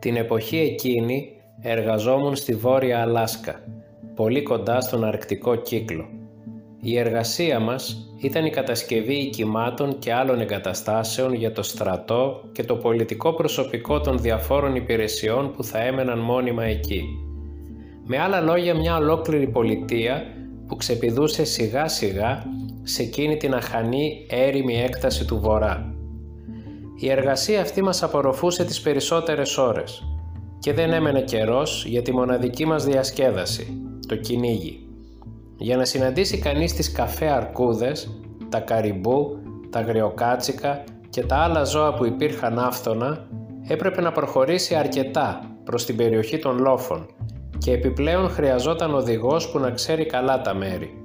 Την εποχή εκείνη εργαζόμουν στη Βόρεια Αλάσκα, πολύ κοντά στον Αρκτικό κύκλο. Η εργασία μας ήταν η κατασκευή οικημάτων και άλλων εγκαταστάσεων για το στρατό και το πολιτικό προσωπικό των διαφόρων υπηρεσιών που θα έμεναν μόνιμα εκεί. Με άλλα λόγια μια ολόκληρη πολιτεία που ξεπηδούσε σιγά σιγά σε εκείνη την αχανή έρημη έκταση του βορρά. Η εργασία αυτή μας απορροφούσε τις περισσότερες ώρες και δεν έμενε καιρός για τη μοναδική μας διασκέδαση, το κυνήγι. Για να συναντήσει κανείς τις καφέ αρκούδες, τα καριμπού, τα αγριοκάτσικα και τα άλλα ζώα που υπήρχαν άφθονα, έπρεπε να προχωρήσει αρκετά προς την περιοχή των λόφων και επιπλέον χρειαζόταν οδηγός που να ξέρει καλά τα μέρη.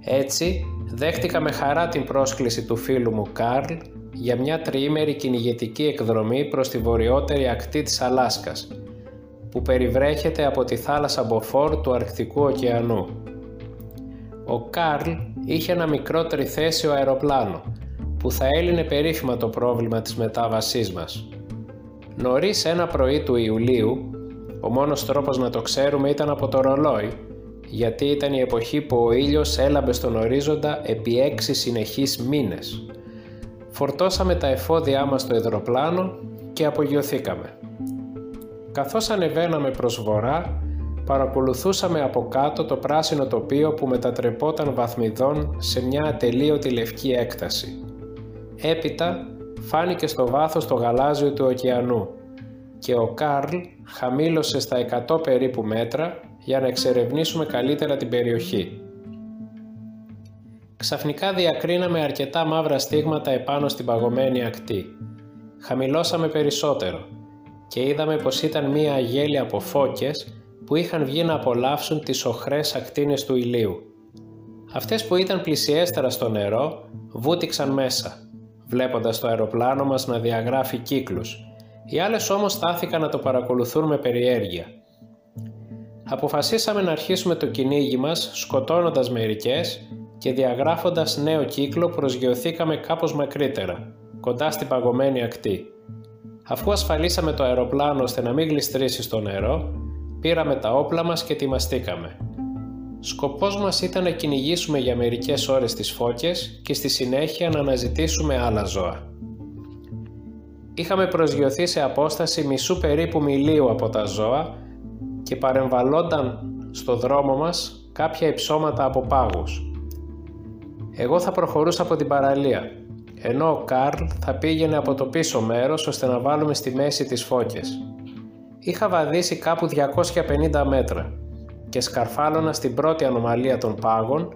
Έτσι, δέχτηκα με χαρά την πρόσκληση του φίλου μου Καρλ για μια τριήμερη κυνηγετική εκδρομή προς τη βορειότερη ακτή της Αλάσκας, που περιβρέχεται από τη θάλασσα Μποφόρ του Αρκτικού ωκεανού. Ο Καρλ είχε ένα μικρό τριθέσιο αεροπλάνο, που θα έλυνε περίφημα το πρόβλημα της μετάβασής μας. Νωρίς ένα πρωί του Ιουλίου, ο μόνος τρόπος να το ξέρουμε ήταν από το ρολόι, γιατί ήταν η εποχή που ο ήλιος έλαμπε στον ορίζοντα επί έξι συνεχείς μήνες. Φορτώσαμε τα εφόδια μας στο υδροπλάνο και απογειωθήκαμε. Καθώς ανεβαίναμε προς βορρά, παρακολουθούσαμε από κάτω το πράσινο τοπίο που μετατρεπόταν βαθμιδών σε μια ατελείωτη λευκή έκταση. Έπειτα φάνηκε στο βάθος το γαλάζιο του ωκεανού και ο Καρλ χαμήλωσε στα 100 περίπου μέτρα για να εξερευνήσουμε καλύτερα την περιοχή. Ξαφνικά διακρίναμε αρκετά μαύρα στίγματα επάνω στην παγωμένη ακτή. Χαμηλώσαμε περισσότερο και είδαμε πως ήταν μία αγέλη από φώκες που είχαν βγει να απολαύσουν τις οχρές ακτίνες του ηλίου. Αυτές που ήταν πλησιέστερα στο νερό βούτυξαν μέσα, βλέποντας το αεροπλάνο μας να διαγράφει κύκλους. Οι άλλες όμως στάθηκαν να το παρακολουθούν με περιέργεια. Αποφασίσαμε να αρχίσουμε το κυνήγι μας σκοτώνοντας μερικές και διαγράφοντας νέο κύκλο προσγειωθήκαμε κάπως μακρύτερα, κοντά στην παγωμένη ακτή. Αφού ασφαλίσαμε το αεροπλάνο ώστε να μην γλιστρήσει στο νερό, πήραμε τα όπλα μας και ετοιμαστήκαμε. Σκοπός μας ήταν να κυνηγήσουμε για μερικές ώρες τις φώκες και στη συνέχεια να αναζητήσουμε άλλα ζώα. Είχαμε προσγειωθεί σε απόσταση μισού περίπου μιλίου από τα ζώα και παρεμβαλόνταν στο δρόμο μας κάποια υψώματα από πάγους. Εγώ θα προχωρούσα από την παραλία, ενώ ο Καρλ θα πήγαινε από το πίσω μέρος ώστε να βάλουμε στη μέση τις φώκες. Είχα βαδίσει κάπου 250 μέτρα και σκαρφάλωνα στην πρώτη ανομαλία των πάγων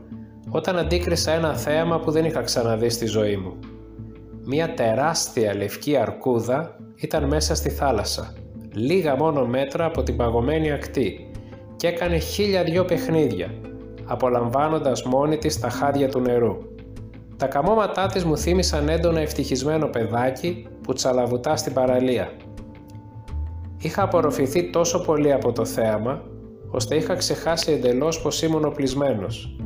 όταν αντίκρισα ένα θέαμα που δεν είχα ξαναδεί στη ζωή μου. Μία τεράστια λευκή αρκούδα ήταν μέσα στη θάλασσα, λίγα μόνο μέτρα από την παγωμένη ακτή και έκανε χίλια δυο παιχνίδια, απολαμβάνοντας μόνη της τα χάδια του νερού. Τα καμώματά της μου θύμισαν έντονα ευτυχισμένο παιδάκι που τσαλαβουτά στην παραλία. Είχα απορροφηθεί τόσο πολύ από το θέαμα, ώστε είχα ξεχάσει εντελώς πως ήμουν οπλισμένος.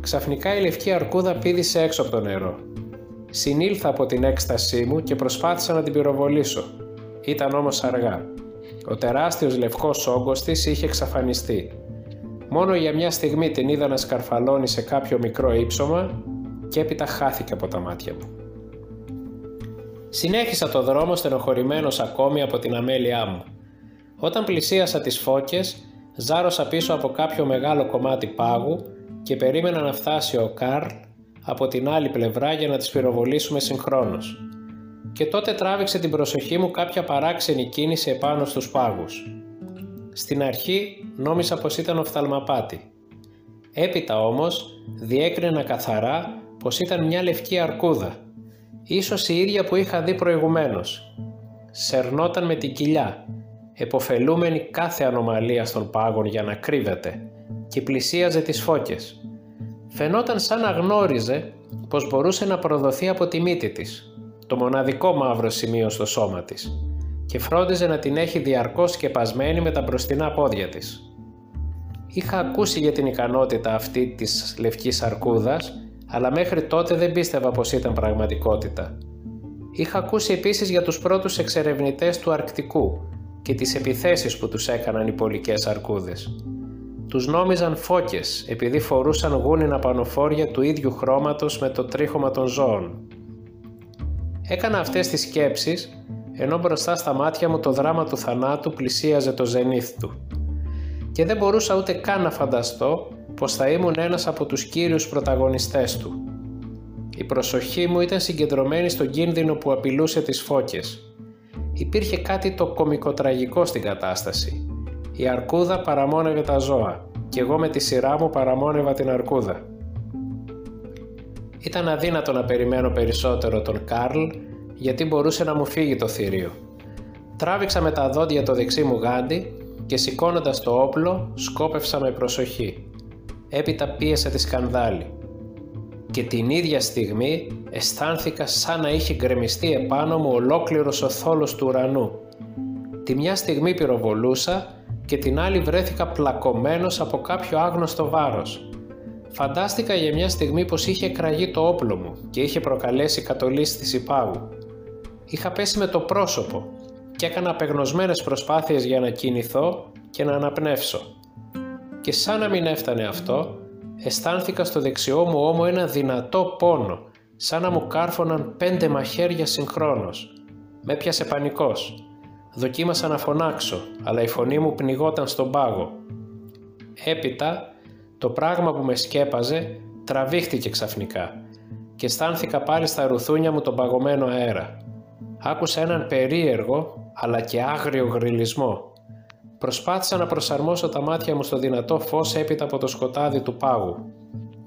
Ξαφνικά η λευκή αρκούδα πήδησε έξω από το νερό. Συνήλθα από την έκστασή μου και προσπάθησα να την πυροβολήσω. Ήταν όμως αργά. Ο τεράστιος λευκός όγκος της είχε εξαφανιστεί. Μόνο για μια στιγμή την είδα να σκαρφαλώνει σε κάποιο μικρό ύψωμα και έπειτα χάθηκε από τα μάτια μου. Συνέχισα το δρόμο στενοχωρημένος ακόμη από την αμέλειά μου. Όταν πλησίασα τις φώκες, ζάρωσα πίσω από κάποιο μεγάλο κομμάτι πάγου και περίμενα να φτάσει ο Καρλ από την άλλη πλευρά για να τις πυροβολήσουμε συγχρόνως. Και τότε τράβηξε την προσοχή μου κάποια παράξενη κίνηση επάνω στους πάγους. Στην αρχή νόμισα πως ήταν οφθαλμαπάτη. Έπειτα όμως διέκρινα καθαρά πως ήταν μια λευκή αρκούδα, ίσως η ίδια που είχα δει προηγουμένως. Σερνόταν με την κοιλιά, εποφελούμενη κάθε ανομαλία των πάγων για να κρύβεται και πλησίαζε τις φώκες. Φαινόταν σαν να γνώριζε πως μπορούσε να προδοθεί από τη μύτη της, το μοναδικό μαύρο σημείο στο σώμα της, και φρόντιζε να την έχει διαρκώς σκεπασμένη με τα μπροστινά πόδια της. Είχα ακούσει για την ικανότητα αυτή της λευκής αρκούδας, αλλά μέχρι τότε δεν πίστευα πως ήταν πραγματικότητα. Είχα ακούσει επίσης για τους πρώτους εξερευνητές του Αρκτικού, και τις επιθέσεις που τους έκαναν οι πολικές αρκούδες. Τους νόμιζαν φώκες επειδή φορούσαν γούνινα πανοφόρια του ίδιου χρώματος με το τρίχωμα των ζώων. Έκανα αυτές τις σκέψεις ενώ μπροστά στα μάτια μου το δράμα του θανάτου πλησίαζε το ζενήθ του. Και δεν μπορούσα ούτε καν να φανταστώ πως θα ήμουν ένας από τους κύριους πρωταγωνιστές του. Η προσοχή μου ήταν συγκεντρωμένη στον κίνδυνο που απειλούσε τις φώκες. Υπήρχε κάτι το κομικοτραγικό στην κατάσταση. Η αρκούδα παραμόνευε τα ζώα και εγώ με τη σειρά μου παραμόνευα την αρκούδα. Ήταν αδύνατο να περιμένω περισσότερο τον Καρλ γιατί μπορούσε να μου φύγει το θηρίο. Τράβηξα με τα δόντια το δεξί μου γάντι και σηκώνοντας το όπλο σκόπευσα με προσοχή. Έπειτα πίεσα τη σκανδάλη. Και την ίδια στιγμή αισθάνθηκα σαν να είχε γκρεμιστεί επάνω μου ολόκληρος ο θόλος του ουρανού. Τη μια στιγμή πυροβολούσα και την άλλη βρέθηκα πλακωμένος από κάποιο άγνωστο βάρος. Φαντάστηκα για μια στιγμή πως είχε κραγεί το όπλο μου και είχε προκαλέσει κατολίσθηση πάγου. Είχα πέσει με το πρόσωπο και έκανα απεγνωσμένες προσπάθειες για να κινηθώ και να αναπνεύσω. Και σαν να μην έφτανε αυτό, αισθάνθηκα στο δεξιό μου ώμο ένα δυνατό πόνο, σαν να μου κάρφωναν πέντε μαχαίρια συγχρόνως. Με πιάσε πανικός. Δοκίμασα να φωνάξω, αλλά η φωνή μου πνιγόταν στον πάγο. Έπειτα, το πράγμα που με σκέπαζε τραβήχτηκε ξαφνικά και αισθάνθηκα πάλι στα ρουθούνια μου τον παγωμένο αέρα. Άκουσα έναν περίεργο αλλά και άγριο γριλισμό. Προσπάθησα να προσαρμόσω τα μάτια μου στο δυνατό φως έπειτα από το σκοτάδι του πάγου.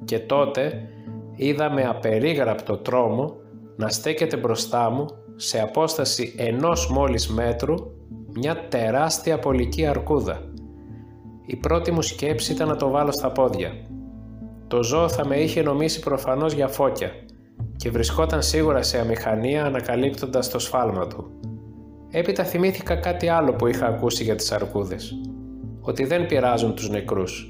Και τότε είδα με απερίγραπτο τρόμο να στέκεται μπροστά μου σε απόσταση ενός μόλις μέτρου μια τεράστια πολική αρκούδα. Η πρώτη μου σκέψη ήταν να το βάλω στα πόδια. Το ζώο θα με είχε νομίσει προφανώς για φώκια και βρισκόταν σίγουρα σε αμηχανία ανακαλύπτοντας το σφάλμα του. Έπειτα θυμήθηκα κάτι άλλο που είχα ακούσει για τις αρκούδες. Ότι δεν πειράζουν τους νεκρούς.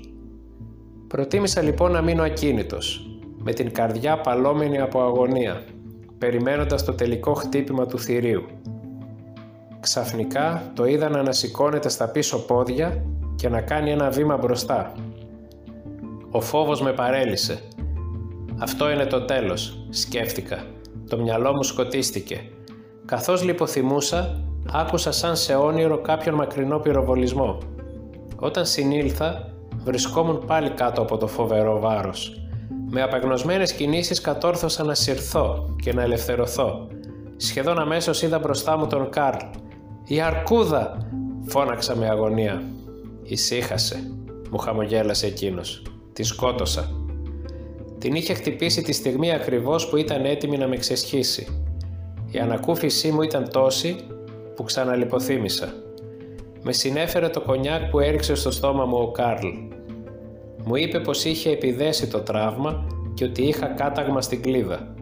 Προτίμησα λοιπόν να μείνω ακίνητος, με την καρδιά παλόμενη από αγωνία, περιμένοντας το τελικό χτύπημα του θηρίου. Ξαφνικά το είδα να ανασηκώνεται στα πίσω πόδια και να κάνει ένα βήμα μπροστά. Ο φόβος με παρέλυσε. Αυτό είναι το τέλος, σκέφτηκα. Το μυαλό μου σκοτίστηκε. Καθώς λιποθυμούσα, άκουσα σαν σε όνειρο κάποιον μακρινό πυροβολισμό. Όταν συνήλθα, βρισκόμουν πάλι κάτω από το φοβερό βάρος. Με απεγνωσμένες κινήσεις κατόρθωσα να συρθώ και να ελευθερωθώ. Σχεδόν αμέσως είδα μπροστά μου τον Καρλ. «Η αρκούδα!» φώναξα με αγωνία. «Ησύχασε», μου χαμογέλασε εκείνος. «Τη σκότωσα». Την είχε χτυπήσει τη στιγμή ακριβώς που ήταν έτοιμη να με ξεσχίσει. Η ανακούφισή μου ήταν τόση που ξαναλιποθύμησα. Με συνέφερε το κονιάκ που έριξε στο στόμα μου ο Κάρλ. Μου είπε πως είχε επιδέσει το τραύμα και ότι είχα κάταγμα στην κλίδα.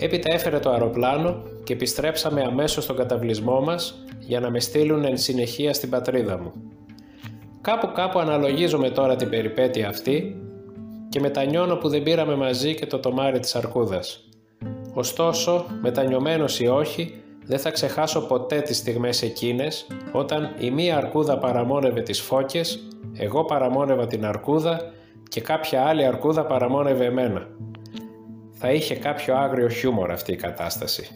Έπειτα έφερε το αεροπλάνο και επιστρέψαμε αμέσως στον καταβλισμό μας για να με στείλουν εν συνεχεία στην πατρίδα μου. Κάπου κάπου αναλογίζομαι τώρα την περιπέτεια αυτή και μετανιώνω που δεν πήραμε μαζί και το τομάρι της αρκούδας. Ωστόσο, μετανιωμένος ή όχι, δεν θα ξεχάσω ποτέ τις στιγμές εκείνες όταν η μία αρκούδα παραμόνευε τις φώκες, εγώ παραμόνευα την αρκούδα και κάποια άλλη αρκούδα παραμόνευε εμένα. Θα είχε κάποιο άγριο χιούμορ αυτή η κατάσταση.